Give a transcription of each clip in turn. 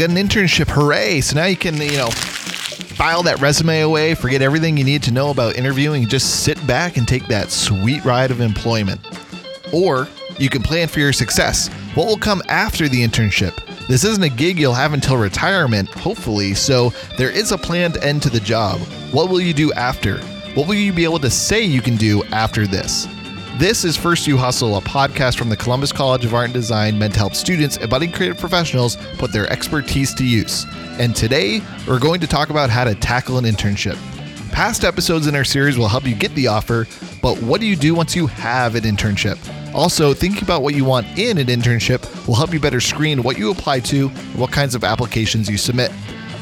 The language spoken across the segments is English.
got an internship. Hooray. So now you can, you know, file that resume away, forget everything you need to know about interviewing, just sit back and take that sweet ride of employment. Or you can plan for your success. What will come after the internship? This isn't a gig you'll have until retirement, hopefully, so there is a planned end to the job. What will you do after? What will you be able to say you can do after this? This is First You Hustle, a podcast from the Columbus College of Art and Design meant to help students and budding creative professionals put their expertise to use. And today, we're going to talk about how to tackle an internship. Past episodes in our series will help you get the offer, but what do you do once you have an internship? Also, thinking about what you want in an internship will help you better screen what you apply to and what kinds of applications you submit.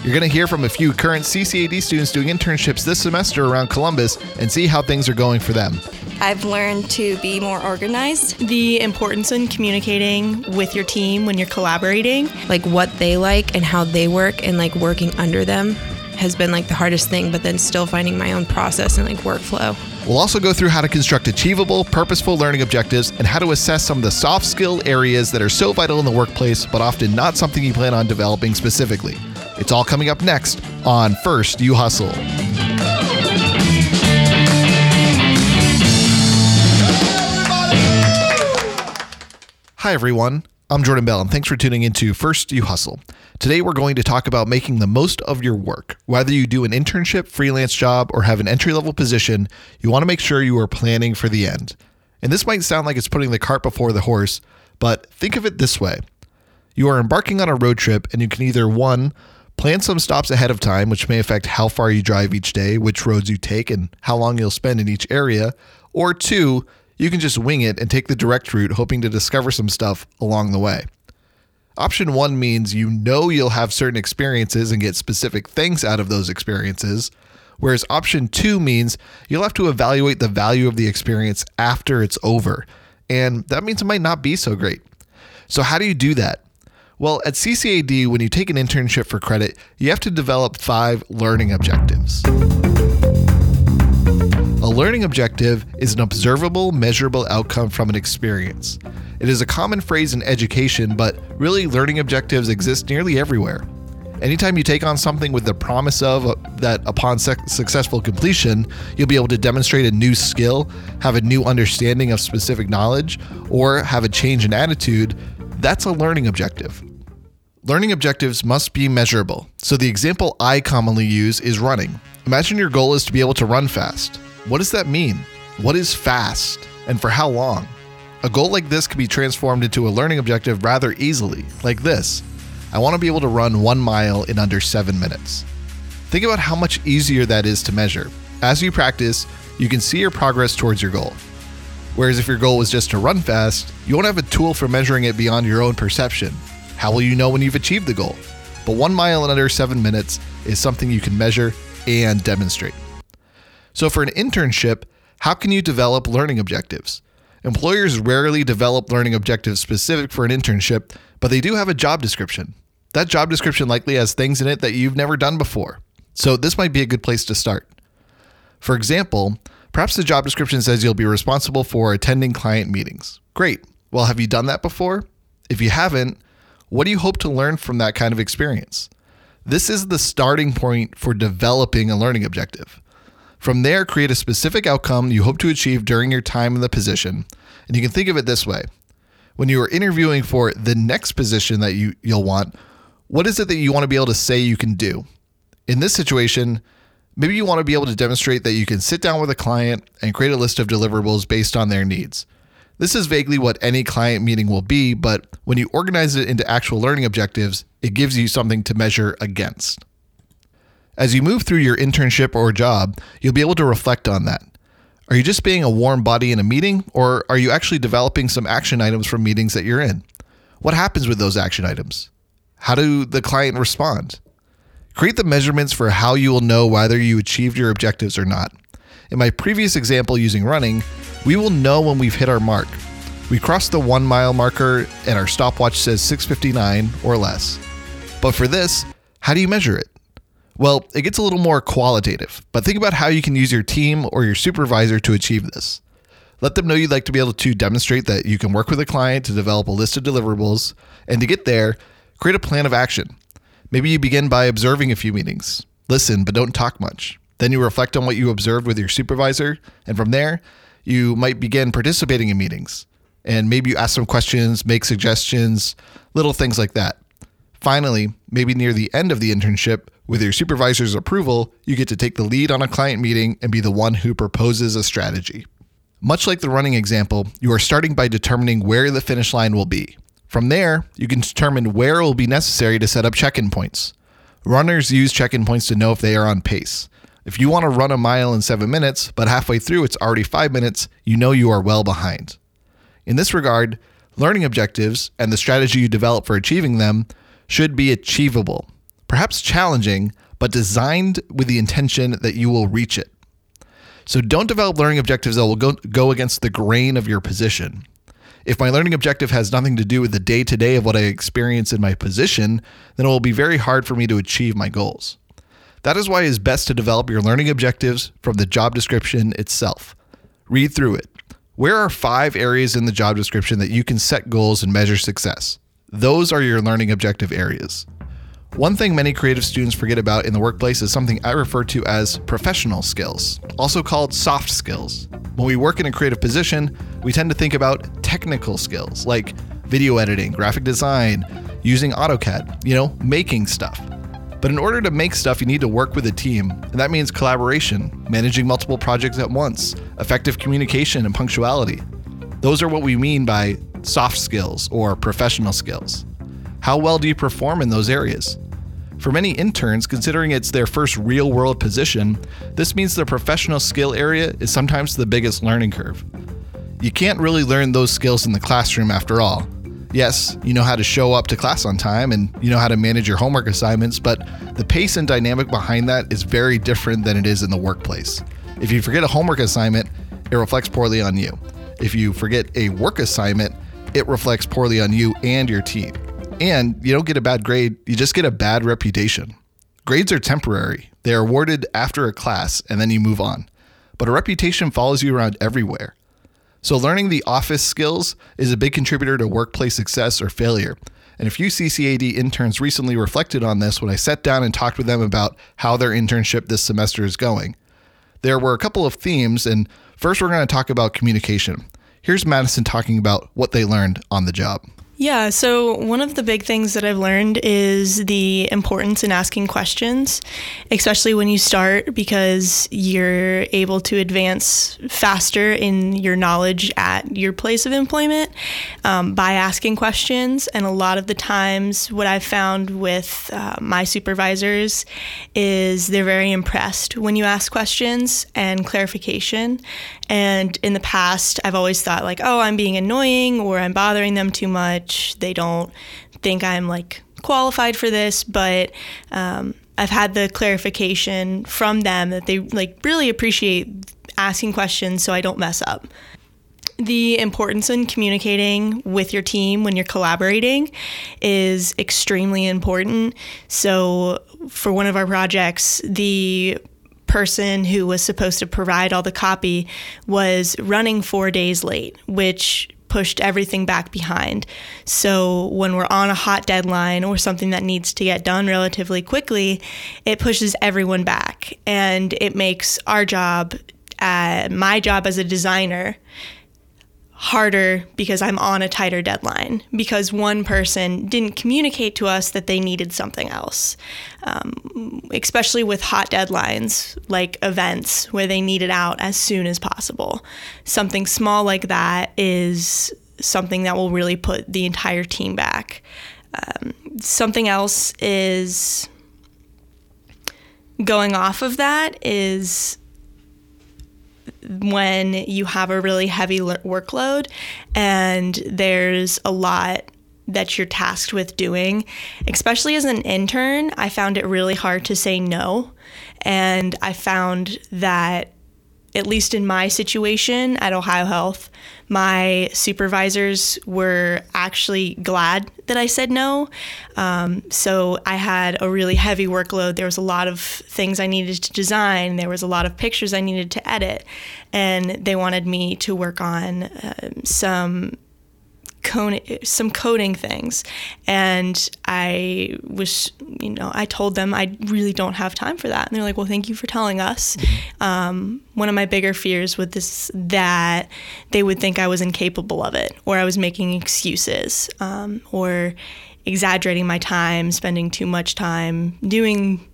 You're going to hear from a few current CCAD students doing internships this semester around Columbus and see how things are going for them. I've learned to be more organized. The importance in communicating with your team when you're collaborating. Like what they like and how they work and like working under them has been like the hardest thing, but then still finding my own process and like workflow. We'll also go through how to construct achievable, purposeful learning objectives and how to assess some of the soft skill areas that are so vital in the workplace, but often not something you plan on developing specifically. It's all coming up next on First You Hustle. Hi, everyone. I'm Jordan Bell, and thanks for tuning into First You Hustle. Today, we're going to talk about making the most of your work. Whether you do an internship, freelance job, or have an entry level position, you want to make sure you are planning for the end. And this might sound like it's putting the cart before the horse, but think of it this way you are embarking on a road trip, and you can either one, plan some stops ahead of time, which may affect how far you drive each day, which roads you take, and how long you'll spend in each area, or two, you can just wing it and take the direct route, hoping to discover some stuff along the way. Option one means you know you'll have certain experiences and get specific things out of those experiences, whereas option two means you'll have to evaluate the value of the experience after it's over. And that means it might not be so great. So, how do you do that? Well, at CCAD, when you take an internship for credit, you have to develop five learning objectives. A learning objective is an observable, measurable outcome from an experience. It is a common phrase in education, but really, learning objectives exist nearly everywhere. Anytime you take on something with the promise of uh, that upon successful completion, you'll be able to demonstrate a new skill, have a new understanding of specific knowledge, or have a change in attitude, that's a learning objective. Learning objectives must be measurable. So, the example I commonly use is running. Imagine your goal is to be able to run fast. What does that mean? What is fast? And for how long? A goal like this can be transformed into a learning objective rather easily, like this I want to be able to run one mile in under seven minutes. Think about how much easier that is to measure. As you practice, you can see your progress towards your goal. Whereas if your goal was just to run fast, you won't have a tool for measuring it beyond your own perception. How will you know when you've achieved the goal? But one mile in under seven minutes is something you can measure and demonstrate. So, for an internship, how can you develop learning objectives? Employers rarely develop learning objectives specific for an internship, but they do have a job description. That job description likely has things in it that you've never done before. So, this might be a good place to start. For example, perhaps the job description says you'll be responsible for attending client meetings. Great. Well, have you done that before? If you haven't, what do you hope to learn from that kind of experience? This is the starting point for developing a learning objective. From there, create a specific outcome you hope to achieve during your time in the position. And you can think of it this way when you are interviewing for the next position that you, you'll want, what is it that you want to be able to say you can do? In this situation, maybe you want to be able to demonstrate that you can sit down with a client and create a list of deliverables based on their needs. This is vaguely what any client meeting will be, but when you organize it into actual learning objectives, it gives you something to measure against. As you move through your internship or job, you'll be able to reflect on that. Are you just being a warm body in a meeting, or are you actually developing some action items from meetings that you're in? What happens with those action items? How do the client respond? Create the measurements for how you will know whether you achieved your objectives or not. In my previous example using running, we will know when we've hit our mark. We crossed the one mile marker and our stopwatch says 659 or less. But for this, how do you measure it? Well, it gets a little more qualitative, but think about how you can use your team or your supervisor to achieve this. Let them know you'd like to be able to demonstrate that you can work with a client to develop a list of deliverables, and to get there, create a plan of action. Maybe you begin by observing a few meetings. Listen, but don't talk much. Then you reflect on what you observed with your supervisor, and from there, you might begin participating in meetings. And maybe you ask some questions, make suggestions, little things like that. Finally, maybe near the end of the internship, with your supervisor's approval, you get to take the lead on a client meeting and be the one who proposes a strategy. Much like the running example, you are starting by determining where the finish line will be. From there, you can determine where it will be necessary to set up check in points. Runners use check in points to know if they are on pace. If you want to run a mile in seven minutes, but halfway through it's already five minutes, you know you are well behind. In this regard, learning objectives and the strategy you develop for achieving them should be achievable, perhaps challenging, but designed with the intention that you will reach it. So don't develop learning objectives that will go, go against the grain of your position. If my learning objective has nothing to do with the day to day of what I experience in my position, then it will be very hard for me to achieve my goals. That is why it is best to develop your learning objectives from the job description itself. Read through it. Where are five areas in the job description that you can set goals and measure success? Those are your learning objective areas. One thing many creative students forget about in the workplace is something I refer to as professional skills, also called soft skills. When we work in a creative position, we tend to think about technical skills like video editing, graphic design, using AutoCAD, you know, making stuff. But in order to make stuff, you need to work with a team, and that means collaboration, managing multiple projects at once, effective communication, and punctuality. Those are what we mean by soft skills or professional skills. How well do you perform in those areas? For many interns, considering it's their first real world position, this means the professional skill area is sometimes the biggest learning curve. You can't really learn those skills in the classroom after all. Yes, you know how to show up to class on time and you know how to manage your homework assignments, but the pace and dynamic behind that is very different than it is in the workplace. If you forget a homework assignment, it reflects poorly on you. If you forget a work assignment, it reflects poorly on you and your team. And you don't get a bad grade, you just get a bad reputation. Grades are temporary, they are awarded after a class and then you move on. But a reputation follows you around everywhere. So, learning the office skills is a big contributor to workplace success or failure. And a few CCAD interns recently reflected on this when I sat down and talked with them about how their internship this semester is going. There were a couple of themes, and first we're going to talk about communication. Here's Madison talking about what they learned on the job. Yeah, so one of the big things that I've learned is the importance in asking questions, especially when you start, because you're able to advance faster in your knowledge at your place of employment um, by asking questions. And a lot of the times, what I've found with uh, my supervisors is they're very impressed when you ask questions and clarification. And in the past, I've always thought, like, oh, I'm being annoying or I'm bothering them too much. They don't think I'm like qualified for this, but um, I've had the clarification from them that they like really appreciate asking questions so I don't mess up. The importance in communicating with your team when you're collaborating is extremely important. So, for one of our projects, the person who was supposed to provide all the copy was running four days late, which pushed everything back behind. So when we're on a hot deadline or something that needs to get done relatively quickly, it pushes everyone back and it makes our job, uh, my job as a designer, harder because I'm on a tighter deadline because one person didn't communicate to us that they needed something else. Um, especially with hot deadlines like events where they need it out as soon as possible. Something small like that is something that will really put the entire team back. Um, something else is going off of that is when you have a really heavy workload and there's a lot that you're tasked with doing. Especially as an intern, I found it really hard to say no. And I found that at least in my situation at Ohio Health, my supervisors were actually glad that I said no. Um, so I had a really heavy workload. There was a lot of things I needed to design, there was a lot of pictures I needed to edit, and they wanted me to work on uh, some cone, some coding things. And I was, you know, I told them I really don't have time for that. And they're like, well, thank you for telling us. Um, one of my bigger fears with this that they would think I was incapable of it or I was making excuses um, or exaggerating my time, spending too much time doing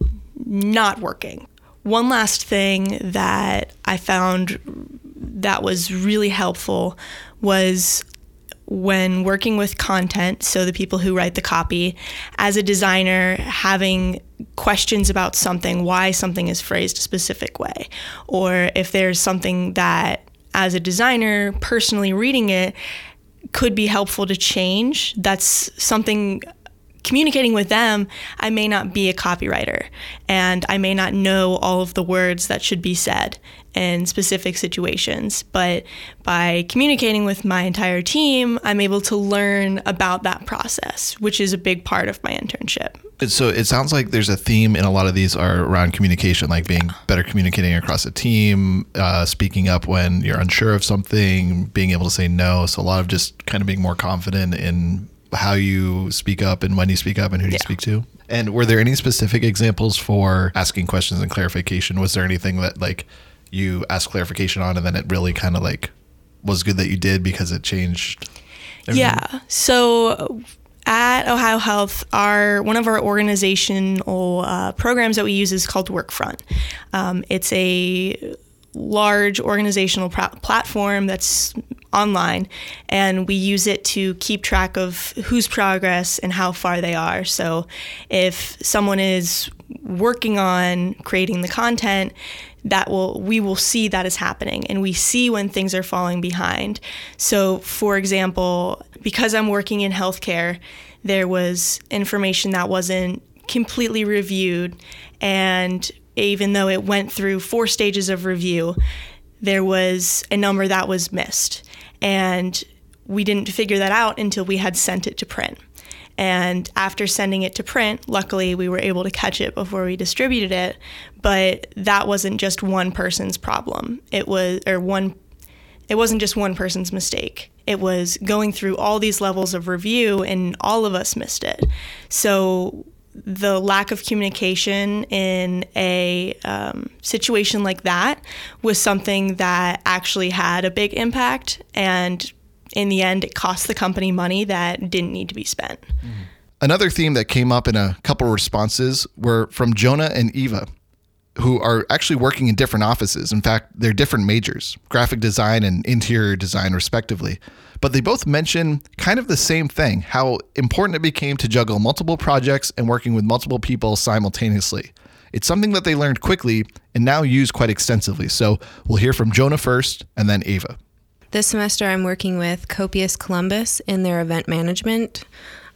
not working. One last thing that I found that was really helpful was when working with content, so the people who write the copy, as a designer, having questions about something, why something is phrased a specific way, or if there's something that, as a designer, personally reading it, could be helpful to change, that's something communicating with them, I may not be a copywriter and I may not know all of the words that should be said in specific situations. But by communicating with my entire team, I'm able to learn about that process, which is a big part of my internship. So it sounds like there's a theme in a lot of these are around communication, like being better communicating across a team, uh, speaking up when you're unsure of something, being able to say no. So a lot of just kind of being more confident in how you speak up and when you speak up and who you speak to. And were there any specific examples for asking questions and clarification? Was there anything that like you asked clarification on and then it really kind of like was good that you did because it changed? everything? Yeah. So at Ohio Health, our one of our organizational uh, programs that we use is called Workfront. Um, it's a large organizational pra- platform that's online, and we use it to keep track of whose progress and how far they are. So if someone is working on creating the content, that will we will see that is happening and we see when things are falling behind. So for example, because I'm working in healthcare, there was information that wasn't completely reviewed and even though it went through four stages of review, there was a number that was missed. And we didn't figure that out until we had sent it to print. And after sending it to print, luckily we were able to catch it before we distributed it. But that wasn't just one person's problem. It was, or one, it wasn't just one person's mistake. It was going through all these levels of review and all of us missed it. So the lack of communication in a um, situation like that was something that actually had a big impact. And in the end, it cost the company money that didn't need to be spent. Another theme that came up in a couple responses were from Jonah and Eva, who are actually working in different offices. In fact, they're different majors, graphic design and interior design, respectively. But they both mention kind of the same thing how important it became to juggle multiple projects and working with multiple people simultaneously. It's something that they learned quickly and now use quite extensively. So we'll hear from Jonah first and then Ava. This semester, I'm working with Copious Columbus in their event management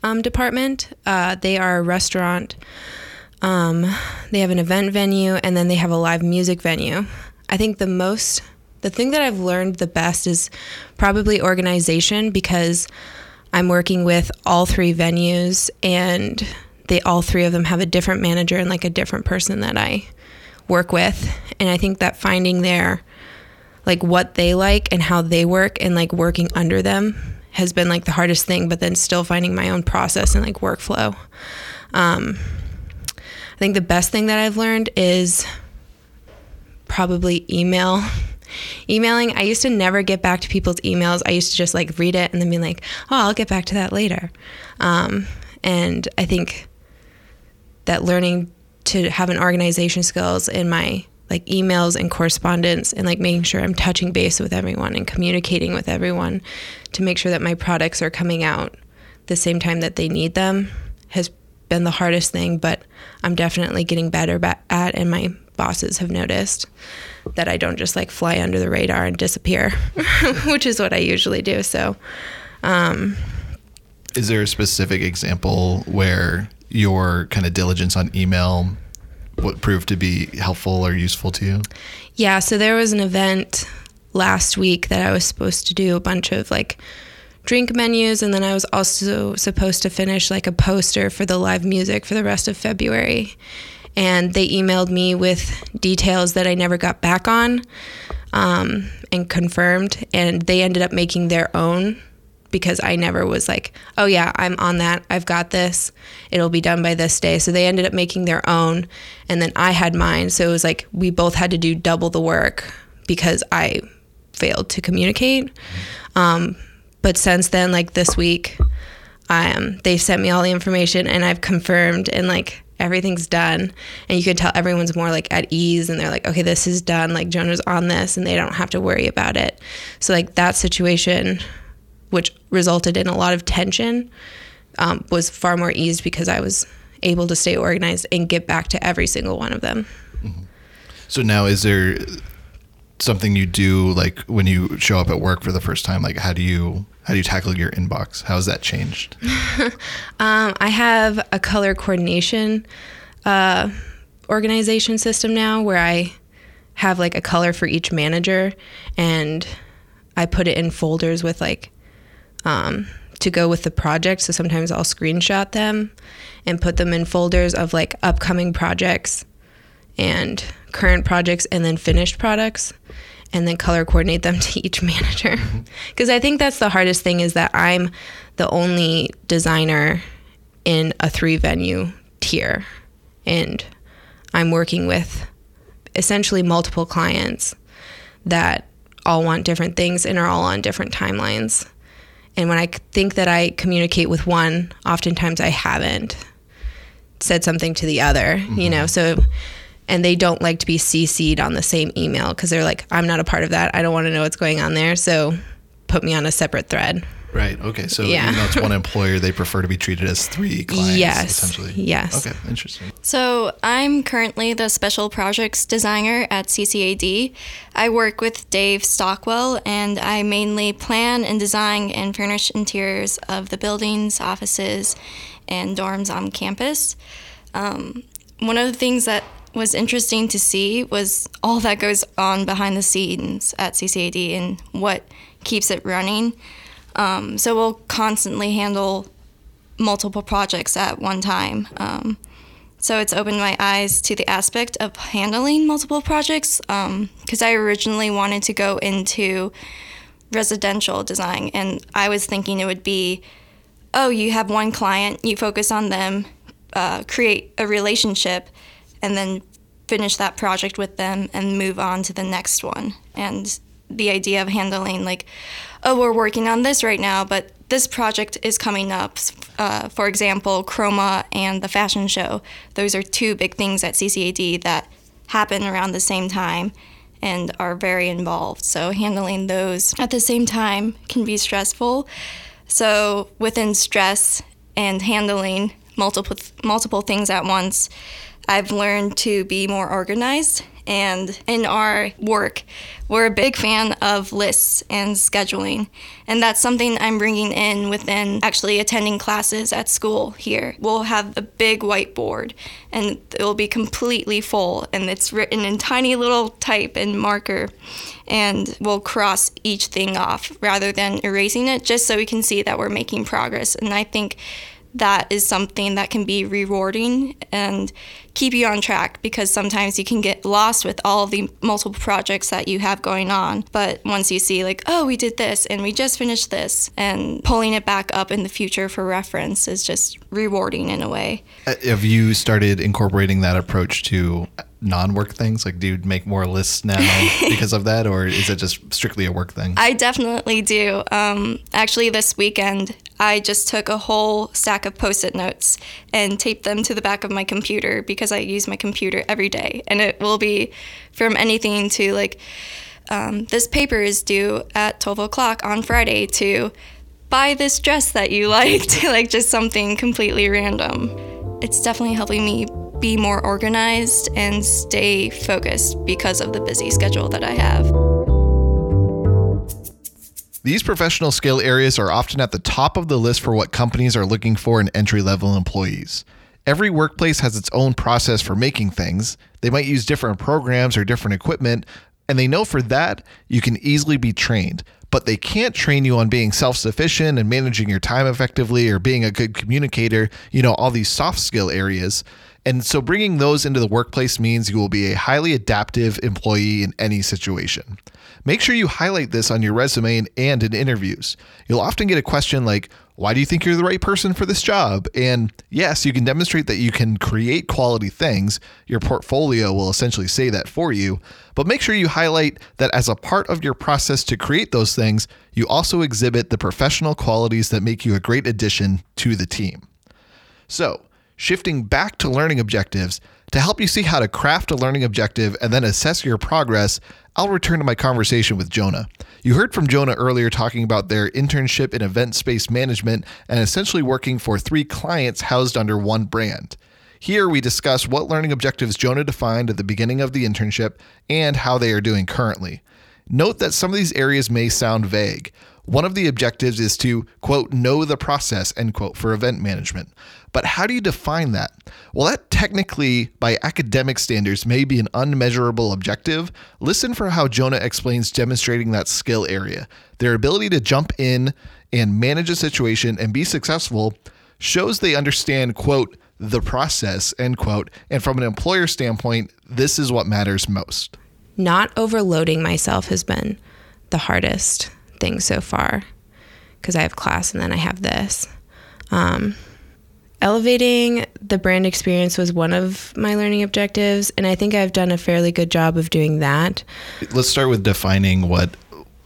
um, department. Uh, they are a restaurant. Um, they have an event venue and then they have a live music venue. I think the most, the thing that I've learned the best is probably organization because I'm working with all three venues and they all three of them have a different manager and like a different person that I work with. And I think that finding their like what they like and how they work and like working under them has been like the hardest thing, but then still finding my own process and like workflow. Um, I think the best thing that I've learned is probably email. Emailing, I used to never get back to people's emails. I used to just like read it and then be like, oh, I'll get back to that later. Um, and I think that learning to have an organization skills in my like emails and correspondence and like making sure I'm touching base with everyone and communicating with everyone to make sure that my products are coming out the same time that they need them has been the hardest thing, but I'm definitely getting better at and my bosses have noticed that I don't just like fly under the radar and disappear, which is what I usually do. So, um, Is there a specific example where your kind of diligence on email what proved to be helpful or useful to you? Yeah, so there was an event last week that I was supposed to do a bunch of like drink menus and then I was also supposed to finish like a poster for the live music for the rest of February. And they emailed me with details that I never got back on um, and confirmed. And they ended up making their own because I never was like, oh yeah, I'm on that. I've got this. It'll be done by this day. So they ended up making their own. And then I had mine. So it was like we both had to do double the work because I failed to communicate. Um, but since then, like this week, um, they've sent me all the information and I've confirmed and like everything's done. And you can tell everyone's more like at ease and they're like, okay, this is done. Like Jonah's on this and they don't have to worry about it. So, like that situation, which resulted in a lot of tension, um, was far more eased because I was able to stay organized and get back to every single one of them. So now, is there something you do like when you show up at work for the first time? Like, how do you how do you tackle your inbox? How has that changed? Um, I have a color coordination uh, organization system now where I have like a color for each manager and I put it in folders with like um, to go with the project. So sometimes I'll screenshot them and put them in folders of like upcoming projects and current projects and then finished products and then color coordinate them to each manager. Mm-hmm. Because i think that's the hardest thing is that i'm the only designer in a three venue tier. And i'm working with essentially multiple clients that all want different things and are all on different timelines. And when i think that i communicate with one oftentimes i haven't said something to the other you mm-hmm. know? So and they don't like to be CC'd on the same email because they're like, I'm not a part of that. I don't want to know what's going on there. So put me on a separate thread. Right. Okay. So Yeah. even though it's one employer, they prefer to be treated as three clients. Yes. Essentially. Yes. Okay. Interesting. So, I'm currently the special projects designer at CCAD. I work with Dave Stockwell, and I mainly plan and design and furnish interiors of the buildings, offices, and dorms on campus. Um, one of the things that was interesting to see was all that goes on behind the scenes at CCAD and what keeps it running. Um, so, we'll constantly handle multiple projects at one time. Um, so it's opened my eyes to the aspect of handling multiple projects because I originally wanted to go into residential design and I was thinking it would be oh, you have one client, you focus on them, uh, create a relationship, and then finish that project with them and move on to the next one. And the idea of handling, like, oh, we're working on this right now, but this project is coming up. Uh, for example, Chroma and the fashion show. Those are two big things at CCAD that happen around the same time and are very involved. So handling those at the same time can be stressful. So within stress and handling multiple multiple things at once, I've learned to be more organized. And in our work, we're a big fan of lists and scheduling. And that's something I'm bringing in within actually attending classes at school here. We'll have a big whiteboard and it will be completely full and it's written in tiny little type and marker. And we'll cross each thing off rather than erasing it just so we can see that we're making progress. And I think that is something that can be rewarding and keep you on track because sometimes you can get lost with all the multiple projects that you have going on. But once you see, like, oh, we did this and we just finished this, and pulling it back up in the future for reference is just rewarding in a way. Uh, Have you started incorporating that approach to non-work things? Like, do you make more lists now because of that, or is it just strictly a work thing? I definitely do. Um, actually, this weekend, I just took a whole stack of post it notes and taped them to the back of my computer because I use my computer every day. And it will be from anything to like, um, this paper is due at 12 o'clock on Friday to buy this dress that you liked, like just something completely random. It's definitely helping me be more organized and stay focused because of the busy schedule that I have. These professional skill areas are often at the top of the list for what companies are looking for in entry level employees. Every workplace has its own process for making things. They might use different programs or different equipment, and they know for that you can easily be trained. But they can't train you on being self sufficient and managing your time effectively or being a good communicator, you know, all these soft skill areas. And so bringing those into the workplace means you will be a highly adaptive employee in any situation. Make sure you highlight this on your resume and in interviews. You'll often get a question like, Why do you think you're the right person for this job? And yes, you can demonstrate that you can create quality things. Your portfolio will essentially say that for you. But make sure you highlight that as a part of your process to create those things, you also exhibit the professional qualities that make you a great addition to the team. So, shifting back to learning objectives, to help you see how to craft a learning objective and then assess your progress, I'll return to my conversation with Jonah. You heard from Jonah earlier talking about their internship in event space management and essentially working for three clients housed under one brand. Here we discuss what learning objectives Jonah defined at the beginning of the internship and how they are doing currently. Note that some of these areas may sound vague. One of the objectives is to, quote, know the process, end quote, for event management. But how do you define that? Well, that technically, by academic standards, may be an unmeasurable objective. Listen for how Jonah explains demonstrating that skill area. Their ability to jump in and manage a situation and be successful shows they understand, quote, the process, end quote. And from an employer standpoint, this is what matters most. Not overloading myself has been the hardest thing so far because I have class and then I have this. Um, elevating the brand experience was one of my learning objectives, and I think I've done a fairly good job of doing that. Let's start with defining what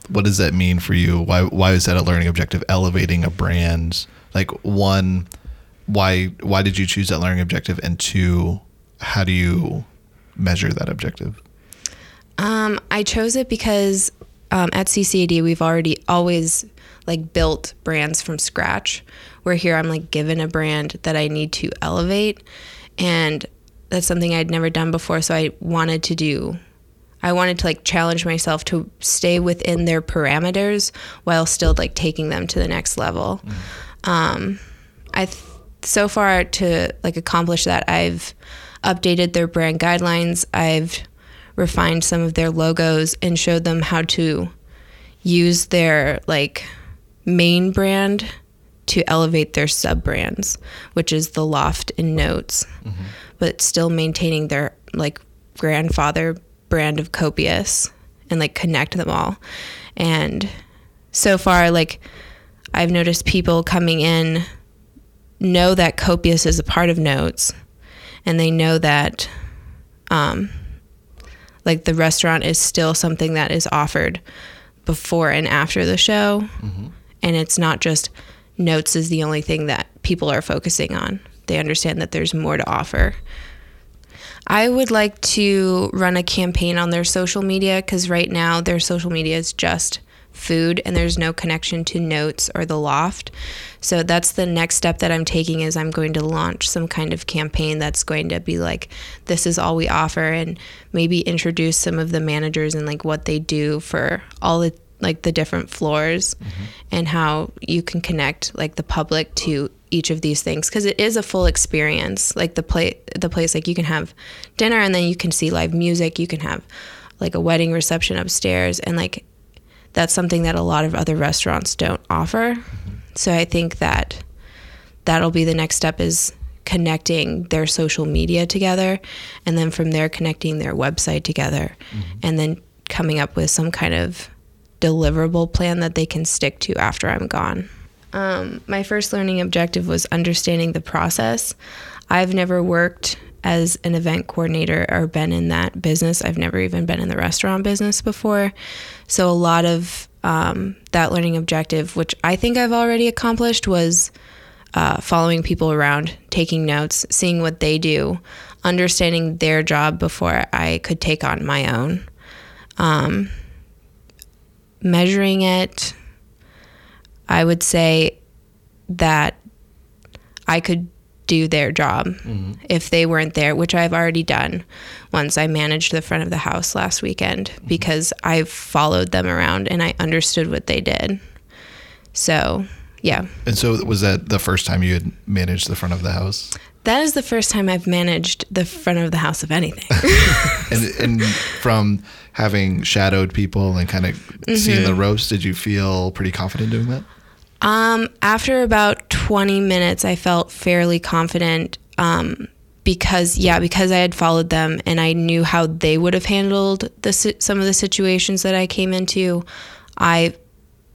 what does that mean for you? Why why is that a learning objective? Elevating a brand, like one, why why did you choose that learning objective, and two, how do you measure that objective? Um, I chose it because um, at CCAD we've already always like built brands from scratch. Where here I'm like given a brand that I need to elevate, and that's something I'd never done before. So I wanted to do. I wanted to like challenge myself to stay within their parameters while still like taking them to the next level. Mm. Um, I th- so far to like accomplish that I've updated their brand guidelines. I've refined some of their logos and showed them how to use their like main brand to elevate their sub brands, which is the Loft and Notes, mm-hmm. but still maintaining their like grandfather brand of Copious and like connect them all. And so far, like I've noticed people coming in know that Copious is a part of Notes, and they know that um, like the restaurant is still something that is offered before and after the show. Mm-hmm. And it's not just notes is the only thing that people are focusing on. They understand that there's more to offer. I would like to run a campaign on their social media because right now their social media is just food and there's no connection to notes or the loft. So that's the next step that I'm taking is I'm going to launch some kind of campaign that's going to be like this is all we offer and maybe introduce some of the managers and like what they do for all the like the different floors mm-hmm. and how you can connect like the public to each of these things because it is a full experience like the play the place like you can have dinner and then you can see live music you can have like a wedding reception upstairs and like that's something that a lot of other restaurants don't offer. Mm-hmm. So I think that that'll be the next step is connecting their social media together and then from there connecting their website together mm-hmm. and then coming up with some kind of deliverable plan that they can stick to after I'm gone. Um, my first learning objective was understanding the process. I've never worked as an event coordinator or been in that business. I've never even been in the restaurant business before. So a lot of um, that learning objective, which I think I've already accomplished, was uh, following people around, taking notes, seeing what they do, understanding their job before I could take on my own. Um, measuring it, I would say that I could do their job mm-hmm. if they weren't there, which I've already done once I managed the front of the house last weekend mm-hmm. because I followed them around and I understood what they did. So, yeah. And so, was that the first time you had managed the front of the house? That is the first time I've managed the front of the house of anything. and, and from having shadowed people and kind of seeing the ropes, did you feel pretty confident doing that? Um, after about 20 minutes, I felt fairly confident um, because, yeah, because I had followed them and I knew how they would have handled the some of the situations that I came into. I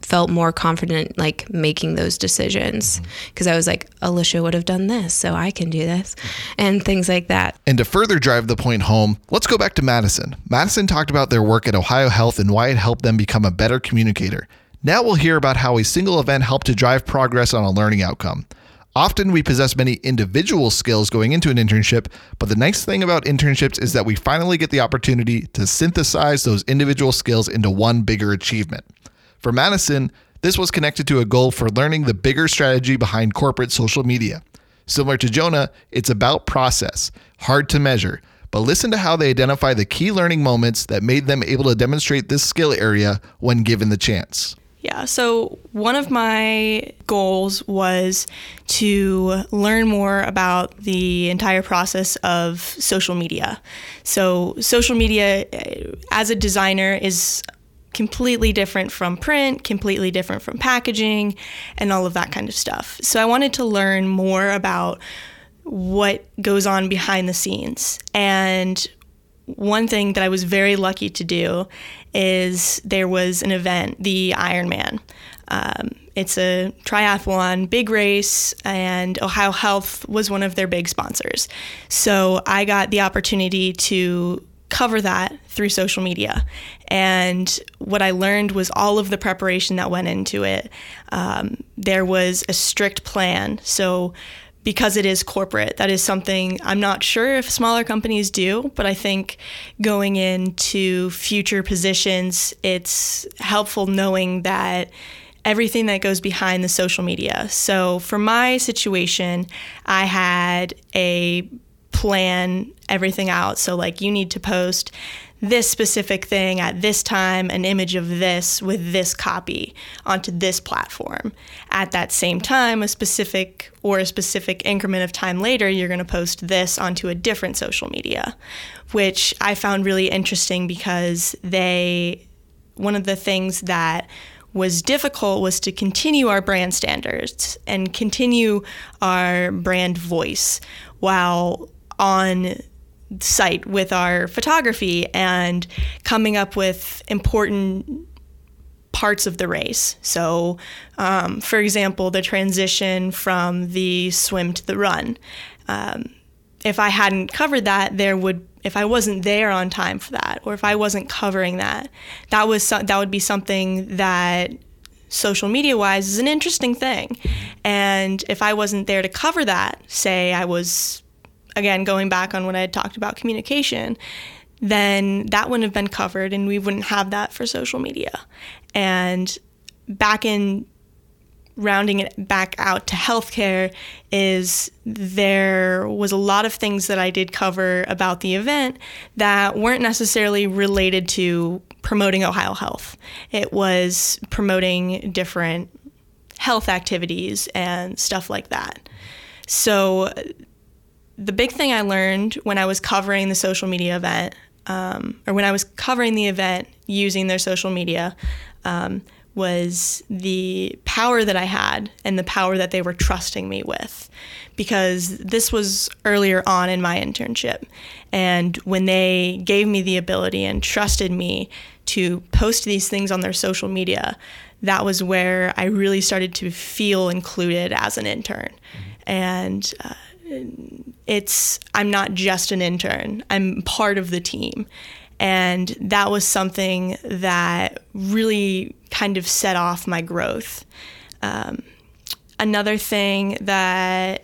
felt more confident like making those decisions because I was like, Alicia would have done this, so I can do this, and things like that. And to further drive the point home, let's go back to Madison. Madison talked about their work at Ohio Health and why it helped them become a better communicator. Now we'll hear about how a single event helped to drive progress on a learning outcome. Often we possess many individual skills going into an internship, but the nice thing about internships is that we finally get the opportunity to synthesize those individual skills into one bigger achievement. For Madison, this was connected to a goal for learning the bigger strategy behind corporate social media. Similar to Jonah, it's about process, hard to measure, but listen to how they identify the key learning moments that made them able to demonstrate this skill area when given the chance. Yeah, so one of my goals was to learn more about the entire process of social media. So, social media eh, as a designer is completely different from print, completely different from packaging, and all of that kind of stuff. So, I wanted to learn more about what goes on behind the scenes. And one thing that I was very lucky to do is there was an event, the Ironman. Um, it's a triathlon, big race, and Ohio Health was one of their big sponsors. So I got the opportunity to cover that through social media. And what I learned was all of the preparation that went into it. Um, there was a strict plan. So because it is corporate. That is something I'm not sure if smaller companies do, but I think going into future positions, it's helpful knowing that everything that goes behind the social media. So for my situation, I had a plan everything out. So, like, you need to post this specific thing at this time, an image of this with this copy onto this platform. At that same time, a specific or a specific increment of time later, you're going to post this onto a different social media, which I found really interesting because they, one of the things that was difficult was to continue our brand standards and continue our brand voice while on site with our photography and coming up with important parts of the race. So, um, for example, the transition from the swim to the run. Um, if I hadn't covered that, there would if I wasn't there on time for that, or if I wasn't covering that, that was so, that would be something that social media wise is an interesting thing. And if I wasn't there to cover that, say I was again, going back on what I had talked about communication, then that wouldn't have been covered and we wouldn't have that for social media. And back in rounding it back out to healthcare is there was a lot of things that I did cover about the event that weren't necessarily related to promoting Ohio Health. It was promoting different health activities and stuff like that. So the big thing I learned when I was covering the social media event, um, or when I was covering the event using their social media, um, was the power that I had and the power that they were trusting me with. Because this was earlier on in my internship. And when they gave me the ability and trusted me to post these things on their social media, that was where I really started to feel included as an intern. And uh, it's I'm not just an intern. I'm part of the team. And that was something that really kind of set off my growth. Um, another thing that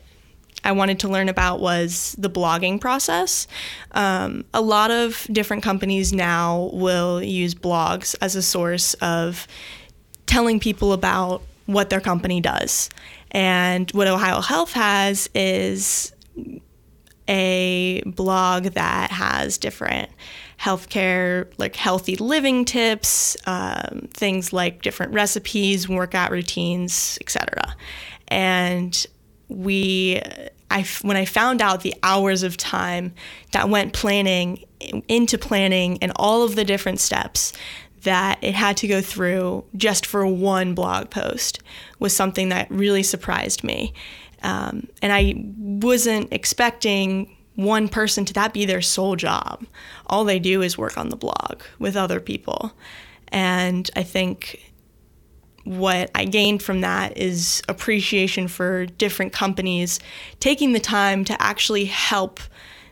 I wanted to learn about was the blogging process. Um, a lot of different companies now will use blogs as a source of telling people about what their company does. And what Ohio Health has is a blog that has different healthcare, like healthy living tips, um, things like different recipes, workout routines, etc. And we I when I found out the hours of time that went planning into planning and all of the different steps that it had to go through just for one blog post was something that really surprised me. Um, and I wasn't expecting one person to that be their sole job. All they do is work on the blog with other people. And I think what I gained from that is appreciation for different companies taking the time to actually help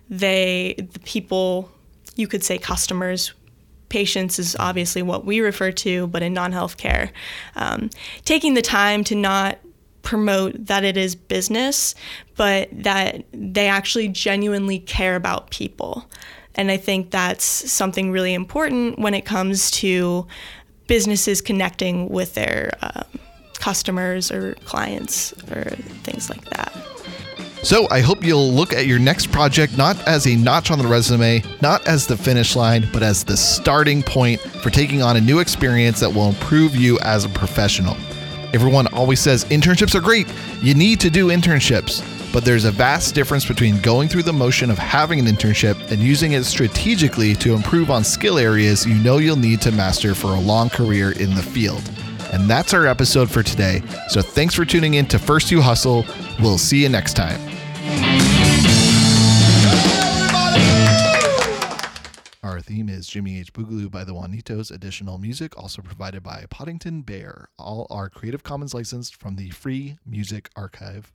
they the people you could say customers patients is obviously what we refer to but in non-healthcare um, taking the time to not promote that it is business but that they actually genuinely care about people and i think that's something really important when it comes to businesses connecting with their uh, customers or clients or things like that. So I hope you'll look at your next project not as a notch on the resume, not as the finish line, but as the starting point for taking on a new experience that will improve you as a professional. Everyone always says internships are great. You need to do internships. But there's a vast difference between going through the motion of having an internship and using it strategically to improve on skill areas you know you'll need to master for a long career in the field. And that's our episode for today. So thanks for tuning in to First You Hustle. We'll see you next time. Our theme is Jimmy H. Boogaloo by the Juanitos. Additional music also provided by Podington Bear. All are Creative Commons licensed from the Free Music Archive.